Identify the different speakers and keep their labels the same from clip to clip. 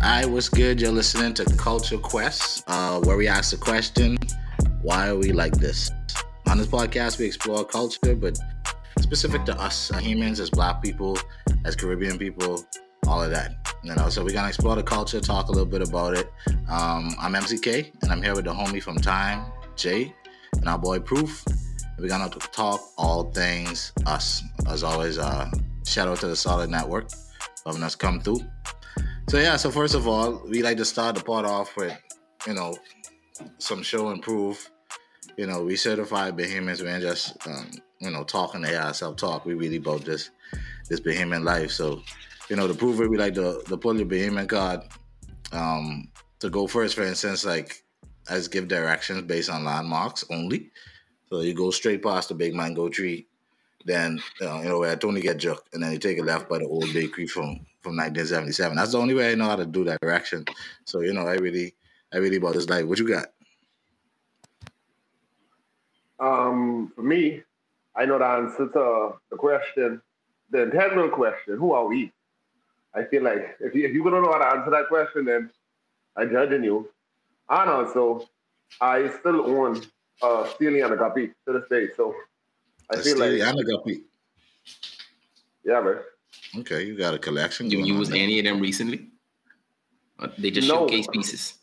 Speaker 1: Hi, what's good? You're listening to Culture Quest, uh, where we ask the question, why are we like this? On this podcast, we explore culture, but specific to us uh, humans, as black people, as Caribbean people, all of that. You know, so we're gonna explore the culture, talk a little bit about it. Um, I'm MCK, and I'm here with the homie from Time, Jay, and our boy Proof. We're gonna talk all things us. As always, uh, shout out to the Solid Network, letting us come through. So yeah, so first of all, we like to start the part off with, you know, some show and proof. You know, we certified Bahamians. We ain't just, um, you know, talking to hear ourselves talk. We really about this, this Bahamian life. So you know, to prove it, we like to, to pull your Bahamian card um, to go first, for instance, like as give directions based on landmarks only. So you go straight past the big mango tree, then uh, you know where Tony get jerked, and then you take a left by the old bakery from from 1977. That's the only way I know how to do that direction. So you know, I really, I really bought this life. What you got?
Speaker 2: Um, for me, I know the answer to the question, the integral question: Who are we? I feel like if you if you don't know how to answer that question, then I'm judging you. And also, I still own uh Steely and a Guppy to this day. So I feel
Speaker 1: Steely
Speaker 2: like
Speaker 1: and a.
Speaker 2: Yeah, man.
Speaker 1: Okay, you got a collection.
Speaker 3: You
Speaker 1: going
Speaker 3: use any of them recently? Or they just
Speaker 2: No.
Speaker 3: showcase pieces.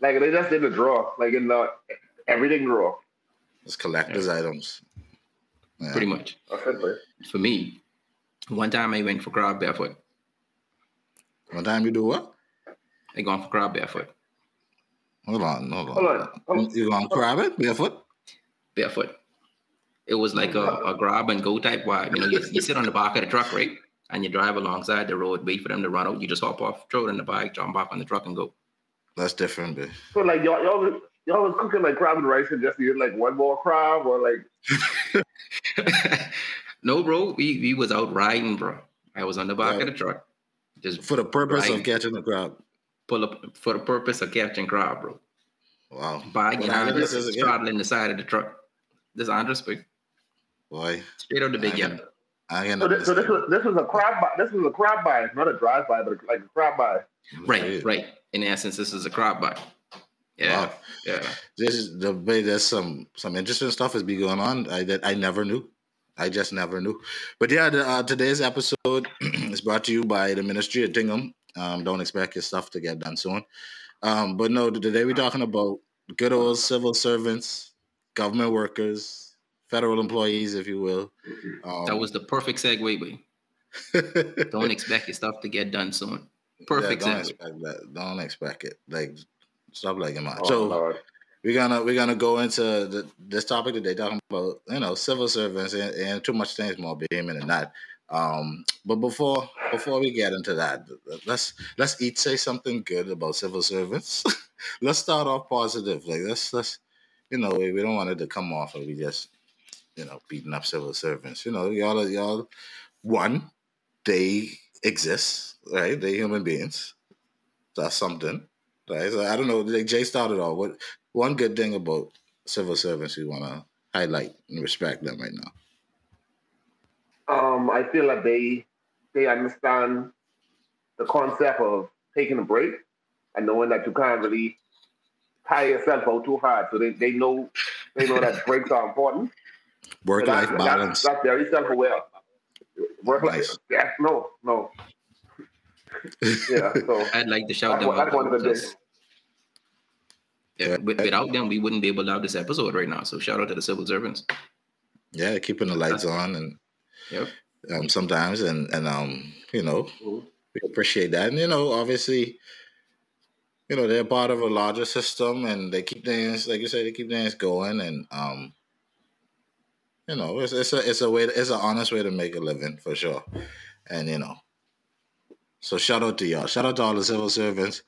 Speaker 2: Like they just did the draw, like in the everything draw.
Speaker 1: It's collector's items. Yeah.
Speaker 3: Pretty much.
Speaker 2: That's it, man.
Speaker 3: For me, one time I went for crab barefoot.
Speaker 1: One time you do what?
Speaker 3: I gone for crab barefoot.
Speaker 1: Hold on, hold on.
Speaker 2: Hold on. Hold-
Speaker 1: You gonna grab it barefoot?
Speaker 3: Barefoot. It was like a, a grab and go type vibe. You know, you, you sit on the back of the truck, right? And you drive alongside the road, wait for them to run out. You just hop off, throw it in the bike, jump back on the truck and go.
Speaker 1: That's different, but
Speaker 2: So like y'all y'all was, y'all was cooking like crab and rice and just eating like one more crab or like
Speaker 3: no, bro, we, we was out riding, bro. I was on the back
Speaker 1: Right.
Speaker 3: of the truck. Just
Speaker 1: for the purpose
Speaker 3: Right.
Speaker 1: of catching the crab.
Speaker 3: pull up for the purpose of catching crab, bro.
Speaker 1: Wow.
Speaker 3: Bag
Speaker 1: What
Speaker 3: in
Speaker 1: island this is again?
Speaker 3: straddling the side of the truck. This Andros Spring.
Speaker 1: Boy,
Speaker 3: Straight out the big
Speaker 1: I
Speaker 3: yeah.
Speaker 1: can- I can
Speaker 2: so this, so this
Speaker 1: understand.
Speaker 2: was this was a crab buy. This was a crab buy, not a drive by, but like a crab buy.
Speaker 3: Right, right. In essence, this is a crab bite. Yeah,
Speaker 1: Wow.
Speaker 3: yeah.
Speaker 1: This is the way there's some some interesting stuff is be going on. I that I never knew. I just never knew. But yeah, the, uh, today's episode is brought to you by the Ministry of Tingham. Um, don't expect your stuff to get done soon. Um, but no, today we're talking about good old civil servants, government workers, federal employees, if you will. Um,
Speaker 3: That was the perfect segue. Don't expect your stuff to get done soon. Perfect
Speaker 1: Yeah, don't
Speaker 3: segue.
Speaker 1: expect that. Don't expect it. Like stop like man.
Speaker 2: Oh,
Speaker 1: so
Speaker 2: Lord.
Speaker 1: we're gonna we're gonna go into the, this topic today, talking about you know civil servants and, and too much things more Bahamian than that. Um, but before before we get into that, let's let's each say something good about civil servants. let's start off positive. Like let's let's you know we, we don't want it to come off and we just you know beating up civil servants. You know y'all y'all one they exist right. They human beings. That's something right. So I don't know. Like Jay started off. What one good thing about civil servants you want to highlight and respect them right now?
Speaker 2: Um, I feel like they they understand the concept of taking a break and knowing that you can't really tire yourself out too hard. So they, they know they know that breaks are important.
Speaker 1: Work
Speaker 2: So
Speaker 1: life
Speaker 2: that's,
Speaker 1: balance.
Speaker 2: That's, that's very self aware. Work life.
Speaker 1: Nice.
Speaker 2: Yeah, no, no. Yeah, so
Speaker 3: I'd like to shout
Speaker 2: that's,
Speaker 3: them out.
Speaker 2: one of the
Speaker 3: because,
Speaker 2: things.
Speaker 3: yeah, with- without them, we wouldn't be able to have this episode right now. So shout out to the civil servants.
Speaker 1: Yeah, keeping the lights on and
Speaker 3: Yep.
Speaker 1: um, sometimes and and um you know
Speaker 2: Mhm.
Speaker 1: we appreciate that and you know obviously you know they're part of a larger system and they keep things like you said they keep things going and um you know it's it's a it's a way it's an honest way to make a living for sure and you know so shout out to y'all shout out to all the civil servants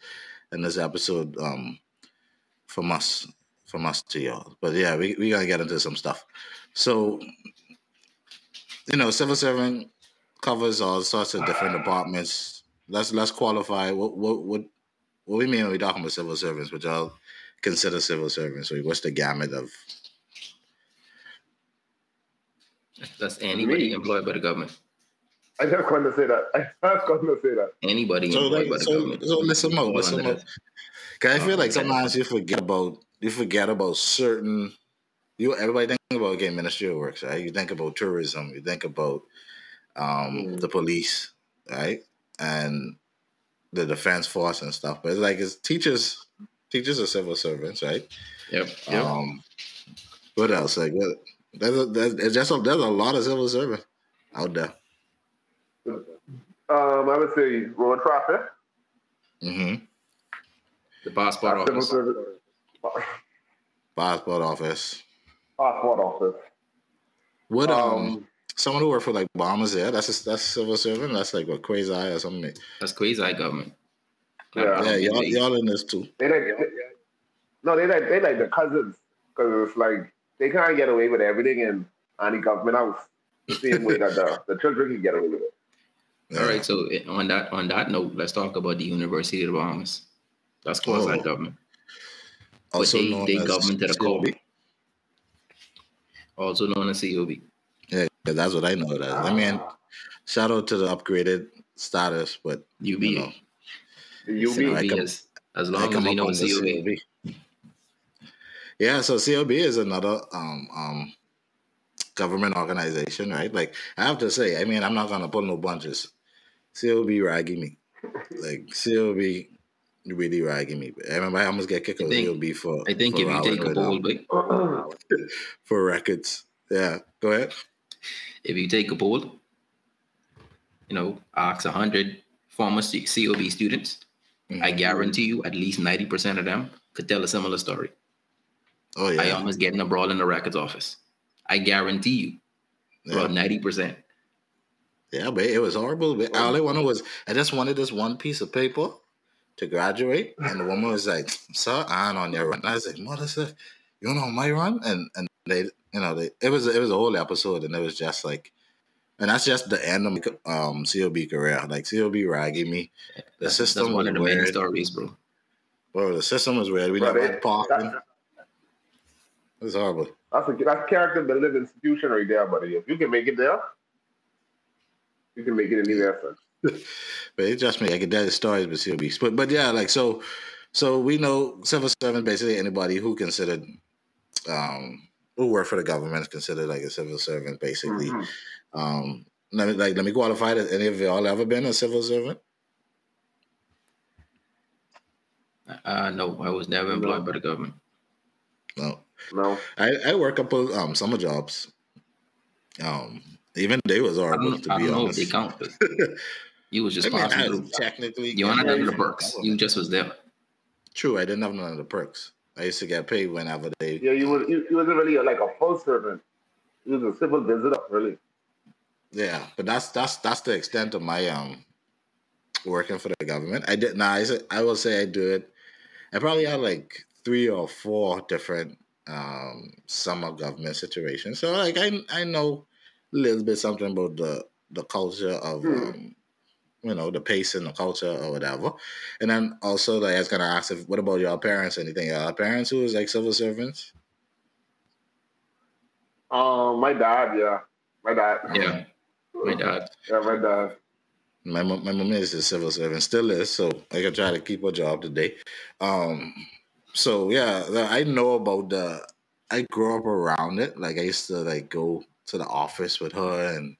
Speaker 1: in this episode um from us from us to y'all but yeah we we gotta get into some stuff so you know, civil servant covers all sorts of different departments. Let's let's qualify what what what what we mean when we talking about civil servants, which I'll consider civil servants. So what's the gamut of
Speaker 3: That's anybody
Speaker 2: Me.
Speaker 3: employed by the government.
Speaker 2: I have want to say that. I have want to say that.
Speaker 3: Anybody
Speaker 1: So,
Speaker 3: employed
Speaker 1: like,
Speaker 3: by the
Speaker 1: so,
Speaker 3: government.
Speaker 1: so listen up,
Speaker 3: fall
Speaker 1: listen up.
Speaker 3: that.
Speaker 1: Cause I feel
Speaker 3: Oh,
Speaker 1: like
Speaker 3: okay.
Speaker 1: sometimes you forget about you forget about certain you everybody think about getting ministerial works, right? You think about tourism, you think about um
Speaker 2: Mm.
Speaker 1: the police, right? And the defense force and stuff. But it's like it's teachers teachers are civil servants, right?
Speaker 3: Yep. Yep.
Speaker 1: Um what else? Like what there's a, there's, it's just a, there's a lot of civil servants out there.
Speaker 2: Um, I would say road traffic,
Speaker 1: hmm
Speaker 3: the passport
Speaker 2: civil
Speaker 3: office.
Speaker 2: service,
Speaker 1: Passport office.
Speaker 2: passport office.
Speaker 1: What um,
Speaker 2: Um,
Speaker 1: someone who worked for like Bombers there, that's a, that's a civil servant. That's like what quasi or something.
Speaker 3: That's quasi government.
Speaker 2: Yeah.
Speaker 1: Yeah, y'all, y'all in this too.
Speaker 2: they like, they, no, they like they like the cousins because it's like they can't get away with everything in any government house the same way that the, the children can get away with it.
Speaker 3: All right. So eh, on that on that note, let's talk about the University of the Bahamas. That's quasi
Speaker 1: Oh.
Speaker 3: government.
Speaker 1: Also
Speaker 3: they-
Speaker 1: known
Speaker 3: they
Speaker 1: as
Speaker 3: government to the core.
Speaker 1: COB.
Speaker 3: Also known as COB.
Speaker 1: Yeah, that's what I know it as. I mean, shout out to the upgraded status, but
Speaker 3: UB.
Speaker 1: you know,
Speaker 2: The UB.
Speaker 1: know, I
Speaker 3: COB
Speaker 1: come-
Speaker 3: is as
Speaker 1: I
Speaker 3: long as
Speaker 1: come
Speaker 3: we know
Speaker 1: on
Speaker 3: it's
Speaker 1: the
Speaker 3: COB.
Speaker 1: COB. Yeah, so COB is another um um government organization, right? Like I have to say, I mean, I'm not gonna pull no bunches. COB ragging me, like COB really ragging me. I remember I almost get kicked
Speaker 3: I
Speaker 1: out of
Speaker 3: think-
Speaker 1: COB for.
Speaker 3: I think
Speaker 1: for
Speaker 3: if you take a poll,
Speaker 1: for records. Yeah, go ahead.
Speaker 3: if you take a poll, you know, ask hundred former COB students, I
Speaker 1: Mhm.
Speaker 3: guarantee you at least ninety percent of them could tell a similar story.
Speaker 1: Oh
Speaker 3: I
Speaker 1: yeah,
Speaker 3: almost getting a brawl in the records office. I guarantee you,
Speaker 1: yeah.
Speaker 3: about ninety percent.
Speaker 1: Yeah, but it was horrible. But all I wanted was I just wanted this one piece of paper to graduate, and the woman was like, "Sir, I'm on your run." And I was like, "Mother, sir, you know my run?" And and they, you know, they it was it was a whole episode, and it was just like, and that's just the end of my um COB career. Like COB ragging me. The system
Speaker 3: that's one
Speaker 1: was
Speaker 3: of the many
Speaker 1: weird.
Speaker 3: stories, bro.
Speaker 1: Bro, the system was weird. We
Speaker 2: But
Speaker 1: never
Speaker 2: it-
Speaker 1: had parking.
Speaker 2: That-
Speaker 1: It was horrible.
Speaker 2: That's a that's character building institution right there, buddy. If you can make it there, you can make it in anywhere. Son.
Speaker 1: But it just me. I could tell you stories with COBs. But but yeah, like so so we know civil servant basically anybody who considered um who work for the government is considered like a civil servant basically.
Speaker 2: Mhm.
Speaker 1: Um let me like let me qualify that any of y'all ever been a civil servant?
Speaker 3: Uh, no, I was never employed
Speaker 2: No.
Speaker 3: by the government.
Speaker 1: No.
Speaker 2: No,
Speaker 1: I, I work a couple um summer jobs. Um even they was
Speaker 3: I
Speaker 1: horrible
Speaker 3: don't,
Speaker 1: to
Speaker 3: I
Speaker 1: be
Speaker 3: don't know if
Speaker 1: honest.
Speaker 3: they count. You was just
Speaker 1: I mean,
Speaker 3: passing
Speaker 1: I
Speaker 3: through.
Speaker 1: technically
Speaker 3: You want
Speaker 1: get
Speaker 3: none of the perks. You just was there.
Speaker 1: True, I didn't have none of the perks. I used to get paid whenever they
Speaker 2: yeah, you was you, you wasn't really like a full servant. You was a civil visitor, really.
Speaker 1: Yeah, but that's that's that's the extent of my um working for the government. I did now. I say- I will say I do it. I probably had like three or four different um summer government situation. So like I I know a little bit something about the the culture of
Speaker 2: Hmm.
Speaker 1: um you know the pace and the culture or whatever. And then also like I was gonna ask if what about your parents? Anything? Your parents who was like civil servants?
Speaker 2: Um, my dad, yeah, my dad,
Speaker 3: Yeah, my dad.
Speaker 2: yeah, my dad.
Speaker 1: My mom, my mom is a civil servant, still is, so I can try to keep her job today. Um, so yeah, I know about the. I grew up around it. Like I used to like go to the office with her and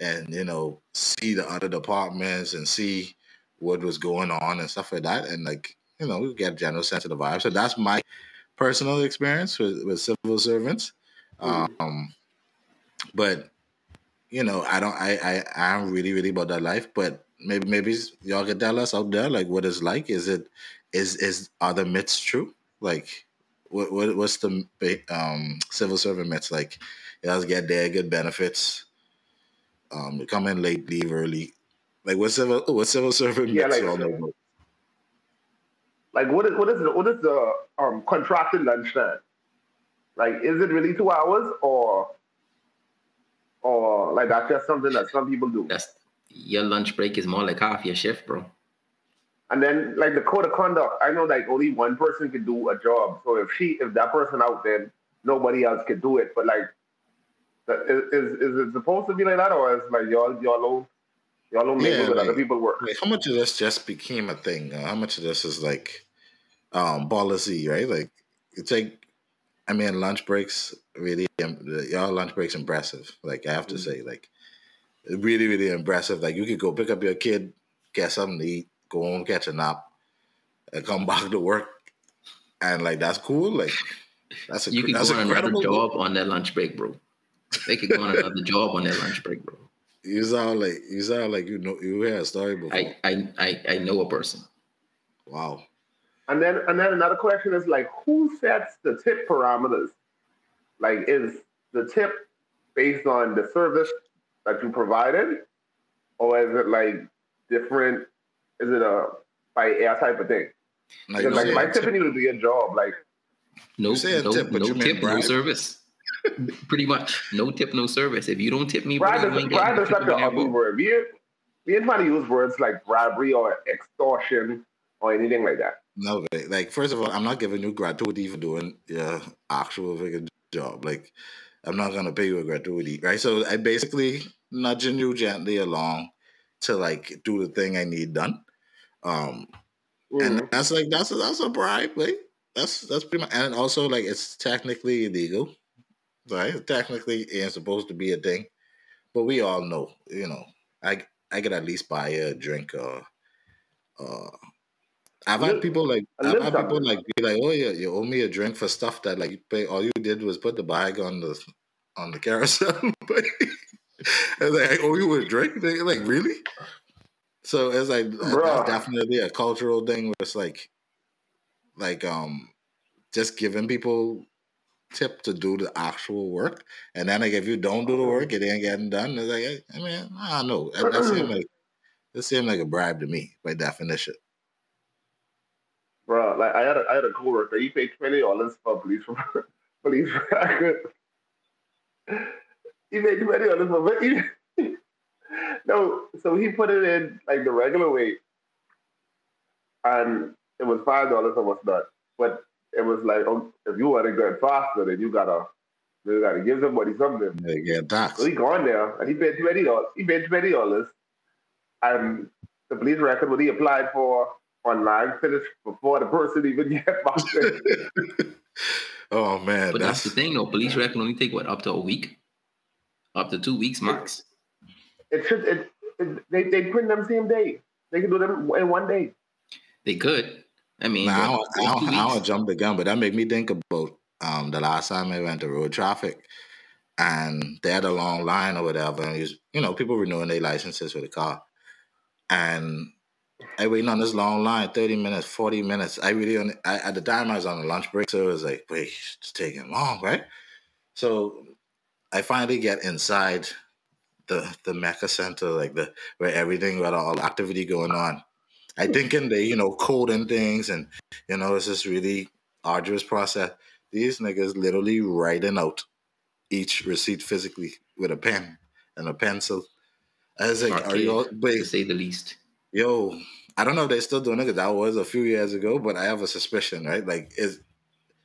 Speaker 1: and you know see the other departments and see what was going on and stuff like that. And like you know, we get a general sense of the vibe. So that's my personal experience with, with civil servants. Um, but you know, I don't, I, I, I'm really, really about that life. But maybe, maybe y'all can tell us out there, like, what it's like. Is it, is, is are the myths true? Like, what, what what's the um civil servant myths like? You guys get there, good benefits. Um, you come in late, leave early. Like, what civil, what civil servant
Speaker 2: Yeah,
Speaker 1: myths
Speaker 2: like-
Speaker 1: y'all know?
Speaker 2: Like, what is what is the, what is the um contracted lunch time? Like, is it really two hours or or like that's just something that some people do?
Speaker 3: That's your lunch break is more like half your shift, bro.
Speaker 2: And then like the code of conduct, I know like only one person can do a job. So if she if that person out, then nobody else can do it. But like, is is, it supposed to be like that, or is like y'all y'all alone? Y'all don't mingle
Speaker 1: Yeah,
Speaker 2: with other people work.
Speaker 1: Like, how much of this just became a thing? Uh, how much of this is like um policy, right? Like, it's like, I mean, lunch breaks really, um, y'all lunch breaks impressive. Like, I have to
Speaker 2: Mhm.
Speaker 1: say, like, really, really impressive. Like, you could go pick up your kid, get something to eat, go home, catch a nap, and come back to work, and like that's cool. Like, that's a
Speaker 3: You could
Speaker 1: that's
Speaker 3: go on another
Speaker 1: incredible.
Speaker 3: job on their lunch break, bro. They could go on another job on their lunch break, bro.
Speaker 1: You sound like you sound like you know you heard a story before.
Speaker 3: I, I, I, I know a person.
Speaker 1: wow.
Speaker 2: And then and then another question is like, who sets the tip parameters? Like, is the tip based on the service that you provided, or is it like different? Is it a by air type of thing?
Speaker 1: Like,
Speaker 2: Because like my
Speaker 1: said,
Speaker 2: tipping you to do a job, like
Speaker 3: No,
Speaker 1: You say
Speaker 3: no,
Speaker 1: tip, but
Speaker 3: no tip, no service. Pretty much, no tip, no service. If you don't tip me,
Speaker 2: bribe is
Speaker 3: ain't
Speaker 2: bribe
Speaker 3: getting
Speaker 2: is such
Speaker 3: nothing
Speaker 2: an ugly word. We ain't, we ain't trying to use words like bribery or extortion or anything like that.
Speaker 1: No, like first of all, I'm not giving you gratuity for doing your actual freaking job. Like, I'm not gonna pay you a gratuity, right? So I basically nudging you gently along to like do the thing I need done. Um,
Speaker 2: Mhm.
Speaker 1: and that's like that's a, that's a bribe, right? That's that's pretty much, and also like it's technically illegal, right? Technically it's supposed to be a thing, but we all know, you know, I I could at least buy a drink or. Uh, I've had people like I've had people like be like, oh yeah, you owe me a drink for stuff that like you pay. All you did was put the bag on the on the carousel. But like I owe you a drink. They like really. So it's like
Speaker 2: Bruh.
Speaker 1: definitely a cultural thing. Where it's like, like um, just giving people tip to do the actual work, and then like if you don't do the work, it ain't getting done. It's like I mean I don't know. That, that seemed like that seemed like a bribe to me by definition.
Speaker 2: Bro, like I had a I had a coworker. He paid twenty dollars for police police record. He paid twenty dollars for but he, no. So he put it in like the regular way, and it was five dollars or what's not. But it was like, oh, if you want to go faster, then you gotta you gotta give somebody something.
Speaker 1: Yeah, get taxed.
Speaker 2: So he gone there and he paid twenty dollars. He paid twenty dollars, and the police record what he applied for online finished before the person even get back. there.
Speaker 1: Oh man,
Speaker 3: But that's
Speaker 1: that's
Speaker 3: the thing, though. Police record only take what up to a week, up to two weeks max.
Speaker 2: It should. It, it, they they print them same day. They can do them in one day.
Speaker 3: They could. I mean,
Speaker 1: Nah, I
Speaker 3: but
Speaker 1: don't, I
Speaker 3: those
Speaker 1: don't, I don't jump the gun, but that make me think about um the last time I went to road traffic, and they had a long line or whatever, and it was, you know people renewing their licenses for the car, and I waiting on this long line, thirty minutes, forty minutes. I really only I, at the time I was on a lunch break, so it was like, wait, it's taking long, right? So I finally get inside the the Mecca Center, like the where everything, where all activity going on. I hmm. think in the you know, coding things and you know, it's this really arduous process. These niggas literally writing out each receipt physically with a pen and a pencil. I was like, are you all,
Speaker 3: to say the least.
Speaker 1: yo, I don't know if they're still doing it because that was a few years ago, but I have a suspicion, right? Like, is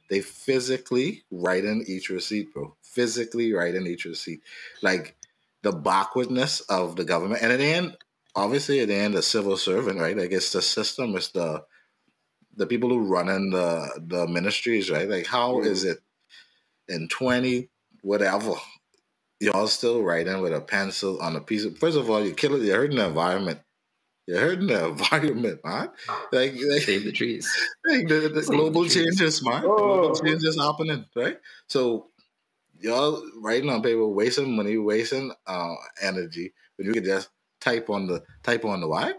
Speaker 1: they physically writing each receipt, bro? Physically writing each receipt, like the backwardness of the government, and it ain't obviously it ain't the civil servant, right? Like it's the system, it's the the people who run in the the ministries, right? Like, how
Speaker 2: Mm.
Speaker 1: is it in twenty whatever? Y'all still writing with a pencil on a piece of. First of all, you kill it. You're hurting the environment. You're hurting the environment, man. Like, like,
Speaker 3: Save the trees.
Speaker 1: like the, the global
Speaker 3: the trees.
Speaker 1: changes, man.
Speaker 2: Oh.
Speaker 1: Global changes happening, right? So y'all writing on paper, wasting money, wasting uh, energy, when you could just type on the type on the wire.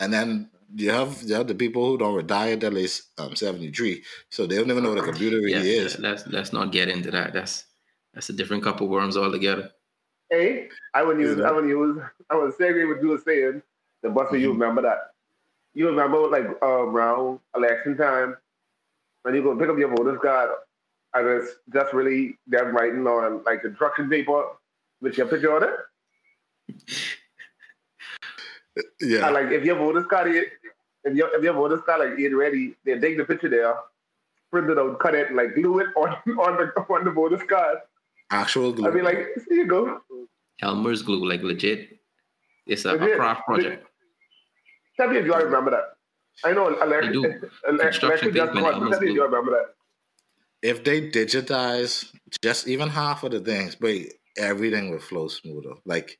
Speaker 1: And then you have you have the people who don't retire till they um, seventy three, so they don't even know what a computer really
Speaker 3: yeah,
Speaker 1: is.
Speaker 3: let's let's not get into that. That's that's a different couple worms altogether.
Speaker 2: Hey, I wouldn't use.
Speaker 1: Yeah.
Speaker 2: I wouldn't use. I would segue what you were saying. The Buster, you
Speaker 1: Mhm.
Speaker 2: remember that? You remember like uh, around election time when you go pick up your voter's card, and it's just really them writing on like instruction paper with your picture on it.
Speaker 1: Yeah,
Speaker 2: And like if your voter's card, is- if your if your voter's card like ain't ready, they take the picture there, print it out, cut it, and like glue it on on the on the voter's card.
Speaker 1: actual glue.
Speaker 2: I mean, like here you go.
Speaker 3: Elmer's glue, like legit. It's a, a craft project.
Speaker 2: Tell me if you remember that. I know
Speaker 3: They do.
Speaker 2: Alexis, Alexis
Speaker 3: Construction
Speaker 2: just
Speaker 3: people,
Speaker 2: called.
Speaker 3: almost
Speaker 2: Tell me if
Speaker 3: do.
Speaker 2: you all remember that.
Speaker 1: If they digitize just even half of the things, but everything would flow smoother. Like,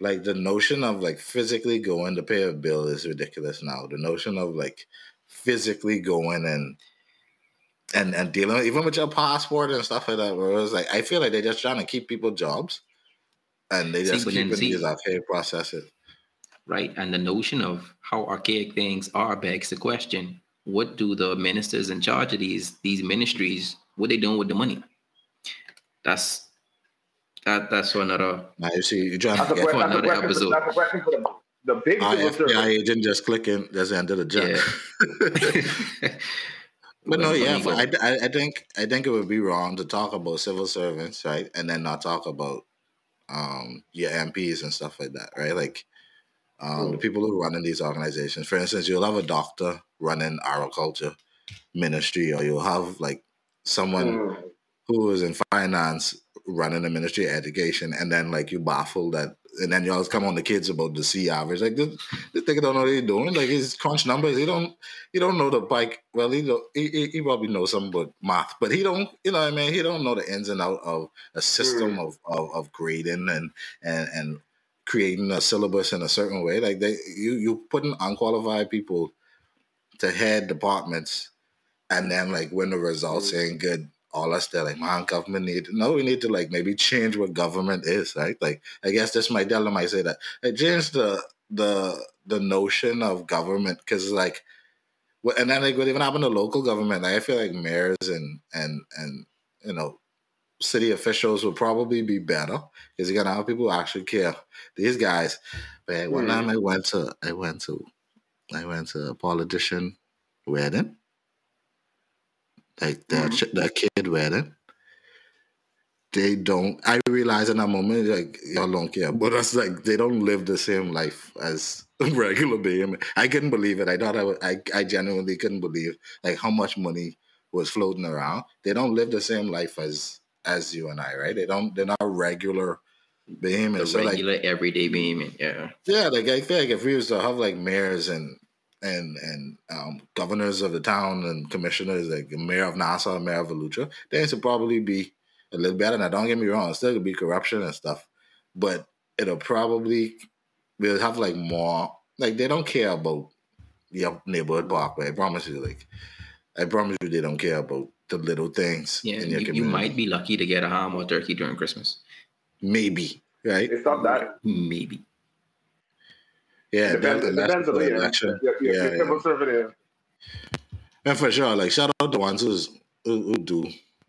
Speaker 1: like the notion of like physically going to pay a bill is ridiculous now. The notion of like physically going and and and dealing even with your passport and stuff like that, where it was like I feel like they're just trying to keep people jobs, and they just keep it these archaic processes.
Speaker 3: right? And the notion of how archaic things are begs the question: What do the ministers in charge of these these ministries? What they doing with the money? That's that. That's for another.
Speaker 1: Now you see, you're trying
Speaker 2: That's
Speaker 1: to get
Speaker 2: que-
Speaker 3: another episode.
Speaker 2: That's for the, the big
Speaker 1: our
Speaker 2: civil servant.
Speaker 1: FBI agent just clicking. That's the end of the job. But no, yeah,
Speaker 3: money
Speaker 1: but. I, I, I think I think it would be wrong to talk about civil servants, right, and then not talk about um your MPs and stuff like that, right? Like um, the people who run in these organizations. For instance, you'll have a doctor running agriculture ministry, or you'll have like someone
Speaker 2: Mm.
Speaker 1: who is in finance running the ministry of education, and then like you baffle that, and then you always come on the kids about the C average. Like this, this nigga don't know what he's doing. Like his crunch numbers, he don't, he don't know the bike. Well, he don't, he, he, probably knows something about math, but he don't, you know what I mean. He don't know the ins and out of a system of, of of grading and and and creating a syllabus in a certain way. Like they, you you putting unqualified people to head departments, and then like when the results ain't good, all us there like man, government need no, we need to like maybe change what government is, right? Like I guess this might Della might say that like, change the the the notion of government because like. And then like what even happened to local government, like I feel like mayors and and and you know city officials would probably be better because you're gonna have people who actually care. These guys, man, one
Speaker 2: Mm.
Speaker 1: time I went to I went to I went to a politician wedding. Like the
Speaker 2: Mm.
Speaker 1: the kid wedding. They don't I realized in that moment like y'all don't care. But that's like they don't live the same life as regular being. I couldn't believe it. I thought I would, I I genuinely couldn't believe like how much money was floating around. They don't live the same life as as you and I, right? They don't they're not regular
Speaker 3: The
Speaker 1: behemoths. So like
Speaker 3: regular everyday beaming. Yeah.
Speaker 1: yeah, like I feel like if we was to have like mayors and and and um, governors of the town and commissioners, like the mayor of Nassau, mayor of Volusia, things would probably be a little better. Now, don't get me wrong, still could be corruption and stuff, but it'll probably we'll have like more. Like they don't care about your neighborhood parkway. I promise you. Like I promise you, they don't care about the little things
Speaker 3: Yeah.
Speaker 1: in your
Speaker 3: You, you might be lucky to get a ham or turkey during Christmas.
Speaker 1: Maybe right.
Speaker 2: It's not that.
Speaker 3: Maybe.
Speaker 1: Yeah,
Speaker 2: depends,
Speaker 1: that-
Speaker 2: it
Speaker 1: that's
Speaker 2: depends on
Speaker 1: the
Speaker 2: the
Speaker 1: election.
Speaker 2: Your, your,
Speaker 1: Yeah,
Speaker 2: your
Speaker 1: yeah.
Speaker 2: civil servant is.
Speaker 1: And for sure, like shout out the ones who's, who, who do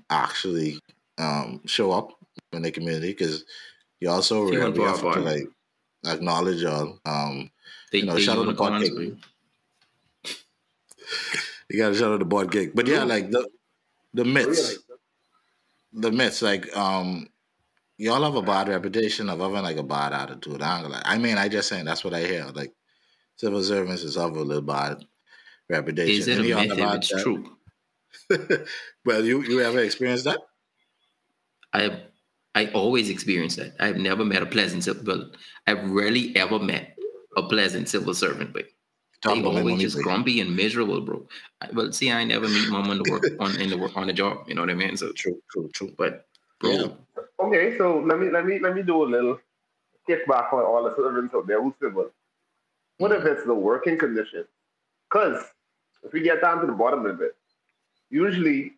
Speaker 1: actually um, show up in the community because you also
Speaker 3: Few
Speaker 1: rare.
Speaker 3: and
Speaker 1: We
Speaker 3: far
Speaker 1: have to
Speaker 3: apart.
Speaker 1: like acknowledge y'all. Um,
Speaker 3: They,
Speaker 1: You know,
Speaker 3: they
Speaker 1: shout out to
Speaker 3: unicorns,
Speaker 1: Podcast.
Speaker 3: bro.
Speaker 1: you got to shout out the board gig, but yeah,
Speaker 2: Ooh.
Speaker 1: like the the myths,
Speaker 2: Really?
Speaker 1: the myths, like um, y'all have a bad reputation of having like a bad attitude. I, gonna. I mean, I just saying that's what I hear. Like civil servants is have a little bad reputation.
Speaker 3: Is it a
Speaker 1: Any y'all
Speaker 3: myth if it's
Speaker 1: that?
Speaker 3: true?
Speaker 1: well, you you ever experienced that?
Speaker 3: I I always experience that. I've never met a pleasant civil. I've rarely ever met a pleasant civil servant, but
Speaker 1: Talk
Speaker 3: they always just grumpy and miserable, bro. I, well, see, I never meet mom on the work on in the work on the job. You know what I mean? So,
Speaker 1: True, true, true.
Speaker 3: but bro,
Speaker 1: Yeah.
Speaker 2: Okay, so let me let me let me do a little kickback on all the servants out there who's civil. What if it's the working condition? Because if we get down to the bottom of it, usually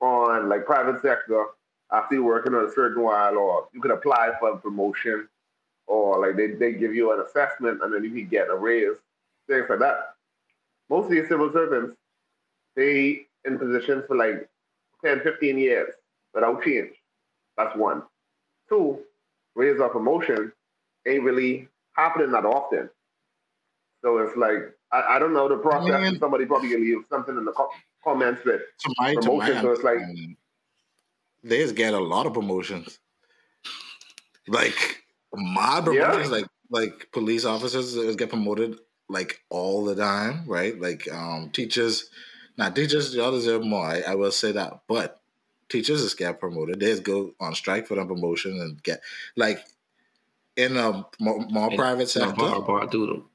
Speaker 2: on like private sector, after you're working on a certain while, or you could apply for a promotion, or like they, they give you an assessment and then you can get a raise, things like that. Most of these civil servants, they in positions for like 10, 15 years without change. That's one. Two, raise or promotion ain't really happening that often. So it's like I, I don't know the process.
Speaker 1: mean-
Speaker 2: Somebody probably can leave something in the co- comments with.
Speaker 1: To my, to my
Speaker 2: Promotion, so it's like-
Speaker 1: they just get a lot of promotions. Like my promotions, like like police officers get promoted like all the time, right? Like um teachers, now teachers y'all deserve more. I, I will say that, but teachers just get promoted. They just go on strike for the promotion and get like in a more, more private sector.
Speaker 3: Part, part two,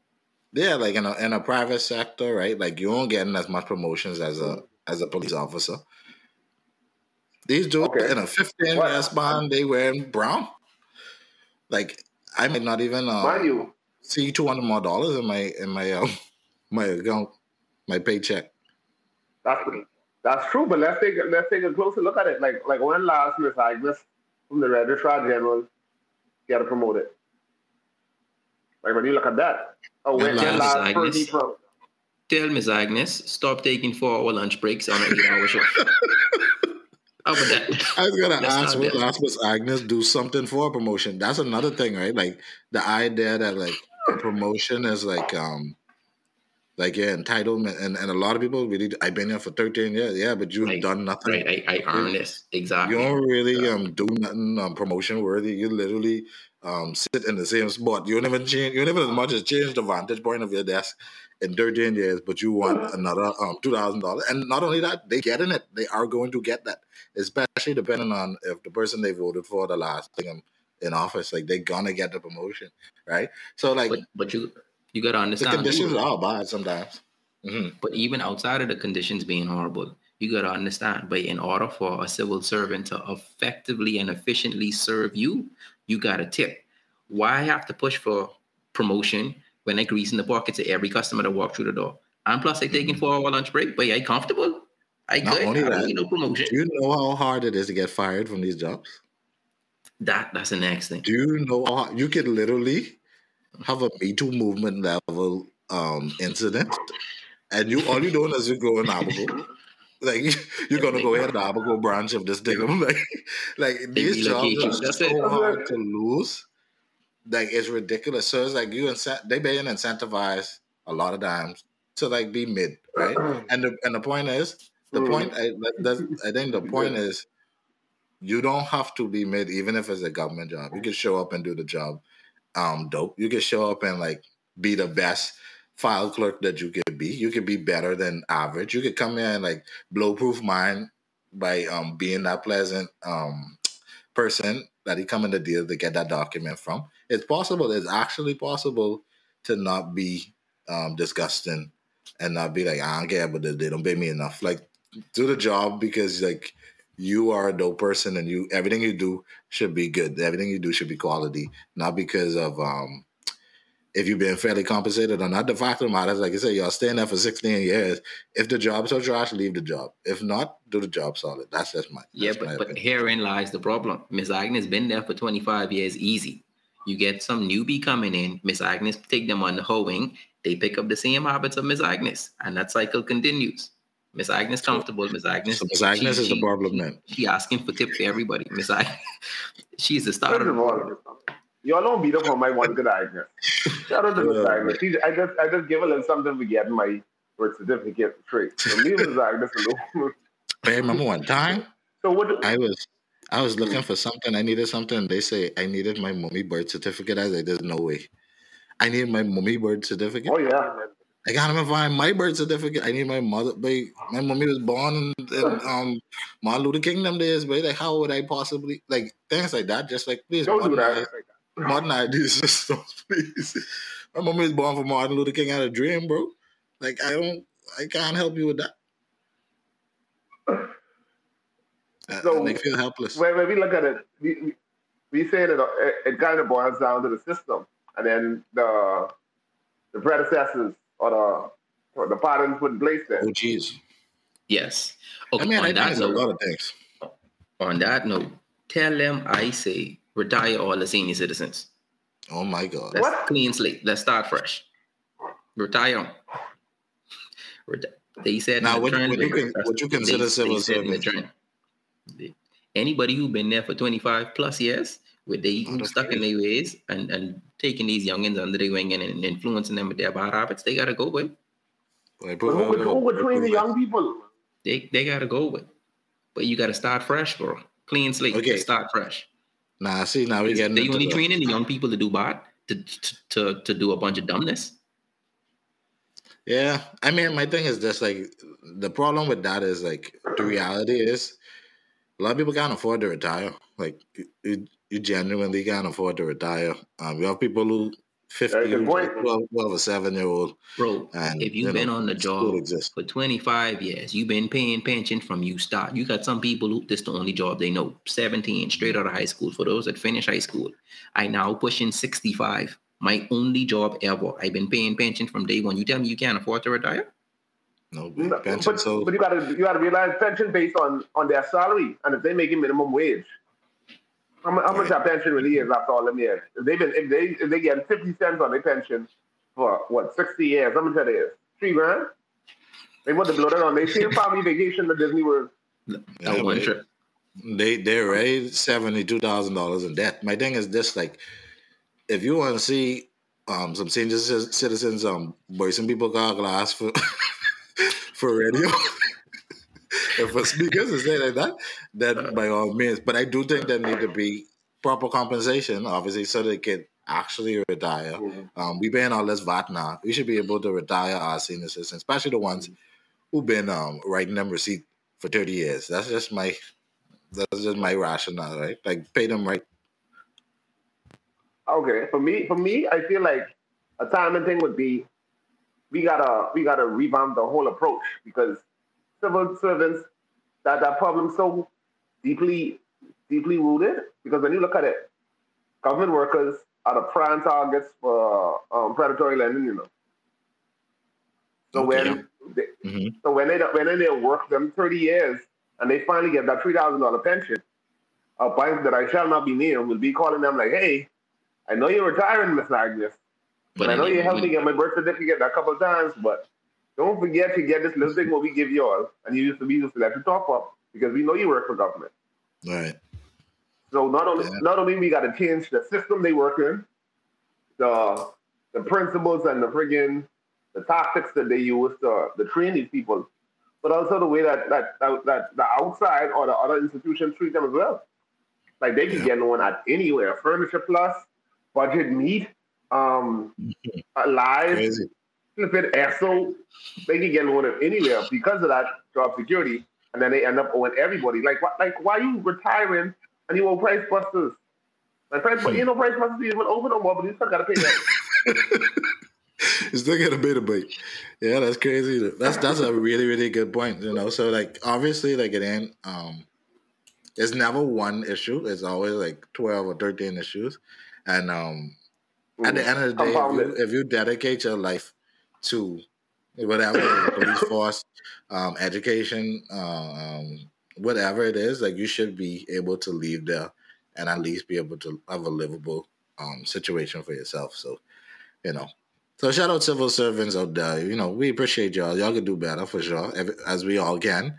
Speaker 1: Yeah, like in a in a private sector, right? Like you aren't getting as much promotions as a as a police officer. These dudes
Speaker 2: Okay.
Speaker 1: in a 15
Speaker 2: What?
Speaker 1: year span, they wearing brown. Like I might not even uh,
Speaker 2: Mind you,
Speaker 1: see two hundred more dollars in my in my um my account, my paycheck.
Speaker 2: that's that's true. But let's take let's take a closer look at it. Like like when last Miss Agnes from the Registrar General get promoted. Like when you look at that, oh, when,
Speaker 1: When
Speaker 2: when
Speaker 1: last
Speaker 2: last
Speaker 3: Agnes-
Speaker 2: from
Speaker 3: Tell Miss Agnes, stop taking four hour lunch breaks on an eight hour shift. How about that?
Speaker 1: I was gonna
Speaker 3: Let's
Speaker 1: ask,
Speaker 3: not
Speaker 1: will ask Miss Agnes do something for a promotion? That's another thing, right? Like the idea that like a promotion is like um like yeah, entitlement and, and a lot of people really I've been here for 13 years, yeah, but you've
Speaker 3: Right,
Speaker 1: done nothing.
Speaker 3: Right, I, I earn this. Exactly.
Speaker 1: You don't really um do nothing um promotion worthy. You literally um sit in the same spot. You never change you never as much as change the vantage point of your desk in 13 years, but you want another um two thousand dollars. And not only that, they get in it. They are going to get that. Especially depending on if the person they voted for the last thing in office, like they're gonna get the promotion. Right? So like
Speaker 3: But but you you gotta understand.
Speaker 1: the
Speaker 3: conditions
Speaker 1: are bad sometimes. hmm
Speaker 3: But even outside of the conditions being horrible, you got to understand, but in order for a civil servant to effectively and efficiently serve you, you got to tip. Why have to push for promotion when they grease in the pockets of every customer that walk through the door? And plus, they're taking four hour lunch break, but I comfortable. I
Speaker 1: Not
Speaker 3: good.
Speaker 1: only
Speaker 3: I
Speaker 1: that,
Speaker 3: need no promotion.
Speaker 1: Do you know how hard it is to get fired from these jobs?
Speaker 3: That that's the next thing.
Speaker 1: Do you know how you could literally have a Me Too movement level um, incident, and you all you doing is you go in Abaco. Like you're gonna go ahead the Abaco branch of this thing. Like, like these jobs are
Speaker 3: That's
Speaker 1: so hard to lose. Like it's ridiculous. So it's like you incent they being incentivized a lot of times to like be mid, right? And the and the point is the
Speaker 2: Mm.
Speaker 1: point I that's, I think the point is you don't have to be mid even if it's a government job. You can show up and do the job um dope. You can show up and like be the best file clerk that you could be. You could be better than average. You could come in and like blow proof mine by um being that pleasant um person that he come in the deal to get that document from. It's possible. It's actually possible to not be um disgusting and not be like I don't care, but they, they don't pay me enough. Like do the job because like you are a dope person and you everything you do should be good. Everything you do should be quality, not because of um if you've been fairly compensated or not. The fact of the matter is, like I said, y'all staying there for 16 years. If the job's so trash, leave the job. If not, do the job solid. That's just my
Speaker 3: Yeah,
Speaker 1: that's my
Speaker 3: but, but
Speaker 1: opinion.
Speaker 3: herein lies the problem. Miss Agnes been there for 25 years easy. You get some newbie coming in, Miss Agnes take them on the whole wing, they pick up the same habits of Miss Agnes, and that cycle continues. Miss Agnes comfortable, Miss Agnes.
Speaker 1: So Miss Agnes
Speaker 3: she-
Speaker 1: is the
Speaker 3: she-
Speaker 1: problem then.
Speaker 3: She asking for tip for everybody. Miss Agnes, she's the star of
Speaker 2: First
Speaker 3: the
Speaker 2: of all, y'all don't beat up on my one good Agnes. Shout out to Miss
Speaker 1: Yeah.
Speaker 2: Agnes. She, I just I just give a little something for getting my birth certificate straight. So leave Miss Agnes alone.
Speaker 1: I remember one time
Speaker 2: so what? do-
Speaker 1: I was I was looking for something. I needed something. They say I needed my mummy birth certificate. I was like, there's no way. I need my mummy birth certificate.
Speaker 2: Oh yeah.
Speaker 1: I can't even find my birth certificate. I need my mother. But my mommy was born in, in um Martin Luther King them days. But like, how would I possibly like things like that? Just like please
Speaker 2: Don't do that.
Speaker 1: modernize these systems, please. My mommy was born for Martin Luther King. I had a dream, bro. Like I don't, I can't help you with that.
Speaker 2: So,
Speaker 1: I feel helpless.
Speaker 2: when, when we look at it, we, we, we say that it, it kind of boils down to the system, and then the the predecessors or the or the patterns put in place there.
Speaker 1: Oh, jeez.
Speaker 3: Yes.
Speaker 1: I
Speaker 3: Okay,
Speaker 1: mean,
Speaker 3: on
Speaker 1: think
Speaker 3: that
Speaker 1: it's a
Speaker 3: note,
Speaker 1: lot of things.
Speaker 3: on that note, tell them I say retire all the senior citizens.
Speaker 1: Oh my God.
Speaker 3: Let's
Speaker 2: What?
Speaker 3: clean slate. Let's start fresh. Retire. Reti- They said
Speaker 1: Now,
Speaker 3: in the
Speaker 1: what- what you
Speaker 3: but
Speaker 1: con- what you consider
Speaker 3: they-
Speaker 1: civil
Speaker 3: they said in
Speaker 1: service?
Speaker 3: Anybody who's been there for 25 plus years, with they
Speaker 1: Oh,
Speaker 3: who
Speaker 1: that's
Speaker 3: stuck in their ways and, and taking these youngins under their wing and, and influencing them with their bad habits, they gotta go with.
Speaker 1: Like,
Speaker 2: But who would, who would train the young people?
Speaker 3: They they gotta go with. But you gotta start fresh, bro. Clean slate.
Speaker 1: Okay.
Speaker 3: Start fresh.
Speaker 1: Nah, see, now we getting
Speaker 3: They
Speaker 1: into
Speaker 3: only
Speaker 1: the-
Speaker 3: training the young people to do bad, to, to to to do a bunch of dumbness.
Speaker 1: Yeah, I mean, my thing is just like the problem with that is like the reality is a lot of people can't afford to retire. Like you, you genuinely can't afford to retire. Um, you have people who 50
Speaker 2: good point.
Speaker 1: 12, 12 or 7 year old.
Speaker 3: Bro,
Speaker 1: And,
Speaker 3: if you've
Speaker 1: you
Speaker 3: been
Speaker 1: know,
Speaker 3: on the
Speaker 1: it
Speaker 3: job
Speaker 1: exists.
Speaker 3: for 25 years, you've been paying pension from you start. You got some people who this the only job they know. 17, straight out of high school. For those that finish high school, I now pushing 65. My only job ever. I've been paying pension from day one. You tell me you can't afford to retire?
Speaker 1: No,
Speaker 2: No,
Speaker 1: pension.
Speaker 2: but,
Speaker 1: So
Speaker 2: but you gotta you gotta realize pension based on on their salary, and if they making minimum wage, how, mu- how much that pension really is after all them years? If they been if they if they get fifty cents on their pension for what sixty years, how much that is? Three grand. They want to blow that on. They see a family vacation to Disney World.
Speaker 1: yeah,
Speaker 3: That one trip.
Speaker 1: they they're already seventy two thousand dollars in debt. My thing is this: like, if you want to see um some senior ci- citizens um bursting people car glass for for radio. and a speaker and say like that, then by all means. But I do think there need to be proper compensation, obviously, so they can actually retire. Um, we paying all this VAT now. We should be able to retire our senior citizens, especially the ones who've been um, writing them receipt for 30 years. That's just my that's just my rationale, right? Like pay them right.
Speaker 2: Okay, for me, for me, I feel like a timing thing would be we gotta we gotta revamp the whole approach because civil servants that that problem so deeply deeply rooted because when you look at it, government workers are the prime targets for um, predatory lending. You know, so
Speaker 1: Okay.
Speaker 2: when they,
Speaker 1: Mhm.
Speaker 2: so when they when they work them thirty years and they finally get that three thousand dollar pension, a bank that I shall not be named will be calling them like, "Hey, I know you're retiring, Miss Agnes, but I know you helped me get my birth certificate a couple of times, but don't forget to get this little thing what we give you all, and you used to be used to let you top up because we know you work for government.
Speaker 1: Right.
Speaker 2: So not only
Speaker 1: Yeah.
Speaker 2: not only we got to change the system they work in, the the principles and the friggin' the tactics that they use to, to train these people, but also the way that that, that that the outside or the other institutions treat them as well. Like they can
Speaker 1: Yeah.
Speaker 2: get one at anywhere, Furniture Plus, Budget Meat, um, Live,
Speaker 1: Crazy.
Speaker 2: It, ESSO, they can get one at anywhere because of that job security, and then they end up owing everybody. Like, why, like why you retiring and you owe Price Busters? Like, price,
Speaker 1: Hmm.
Speaker 2: you know, Price Busters isn't open no more, but you still gotta pay that.
Speaker 1: You still get a bit of. Yeah, that's crazy. That's that's a really really good point. You know, so like obviously like it ain't um, it's never one issue. It's always like twelve or thirteen issues, and um, at the end of the day, if you, if you dedicate your life to whatever police force, um, education, um, whatever it is, like you should be able to leave there and at least be able to have a livable um, situation for yourself. So, you know. So shout out civil servants out there. You know, we appreciate y'all. Y'all can do better for sure, every- as we all can.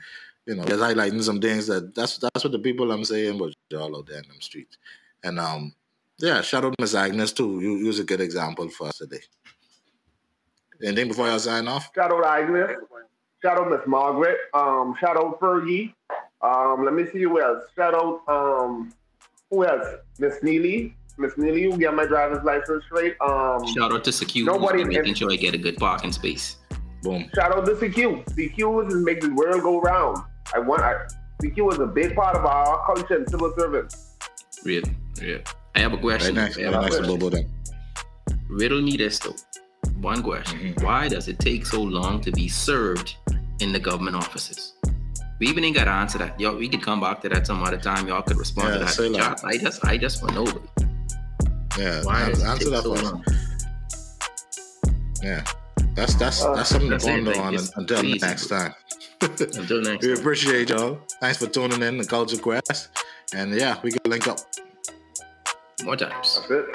Speaker 1: You know, just highlighting some things that that's that's what the people I'm saying, but y'all out there in them streets. And um, yeah, shout out Miss Agnes too. You use a good example for us today. Anything before y'all sign off?
Speaker 2: Shout out Agnes. Shout out Miss Margaret. Um, shout out Fergie. Um, let me see who else. Shout out um, who else? Miss Neely. Miss Neely, you get my driver's license straight. Um,
Speaker 3: Shout out to Secure
Speaker 2: Nobody-
Speaker 3: making sure I get a good parking space.
Speaker 1: Boom.
Speaker 2: Shout out to CQ. CQ is making the world go round. I want. I, CQ is a big part of our culture and civil service.
Speaker 3: Real, real. I have a
Speaker 1: Right
Speaker 3: question.
Speaker 1: next,
Speaker 3: I
Speaker 1: right
Speaker 3: have a
Speaker 1: next to
Speaker 3: question.
Speaker 1: Bobo then.
Speaker 3: Riddle me this though. One question.
Speaker 1: Mhm.
Speaker 3: Why does it take so long to be served in the government offices? We even ain't got to answer that. Y'all, we could come back to that some other time. Y'all could respond
Speaker 1: Yeah,
Speaker 3: to that.
Speaker 1: say
Speaker 3: in the I just, I just want to know.
Speaker 1: Yeah,
Speaker 3: Why
Speaker 1: answer,
Speaker 3: does it
Speaker 1: answer
Speaker 3: take
Speaker 1: that
Speaker 3: so
Speaker 1: for
Speaker 3: long?
Speaker 1: Yeah, that's that's
Speaker 2: Uh,
Speaker 1: that's something
Speaker 3: That's
Speaker 1: to ponder on
Speaker 3: it's
Speaker 1: until
Speaker 3: easy.
Speaker 1: next time.
Speaker 3: Until next time.
Speaker 1: we
Speaker 3: time.
Speaker 1: appreciate y'all. Thanks for tuning in to Culture Quest, and yeah, we can link up.
Speaker 3: More times.
Speaker 2: That's it.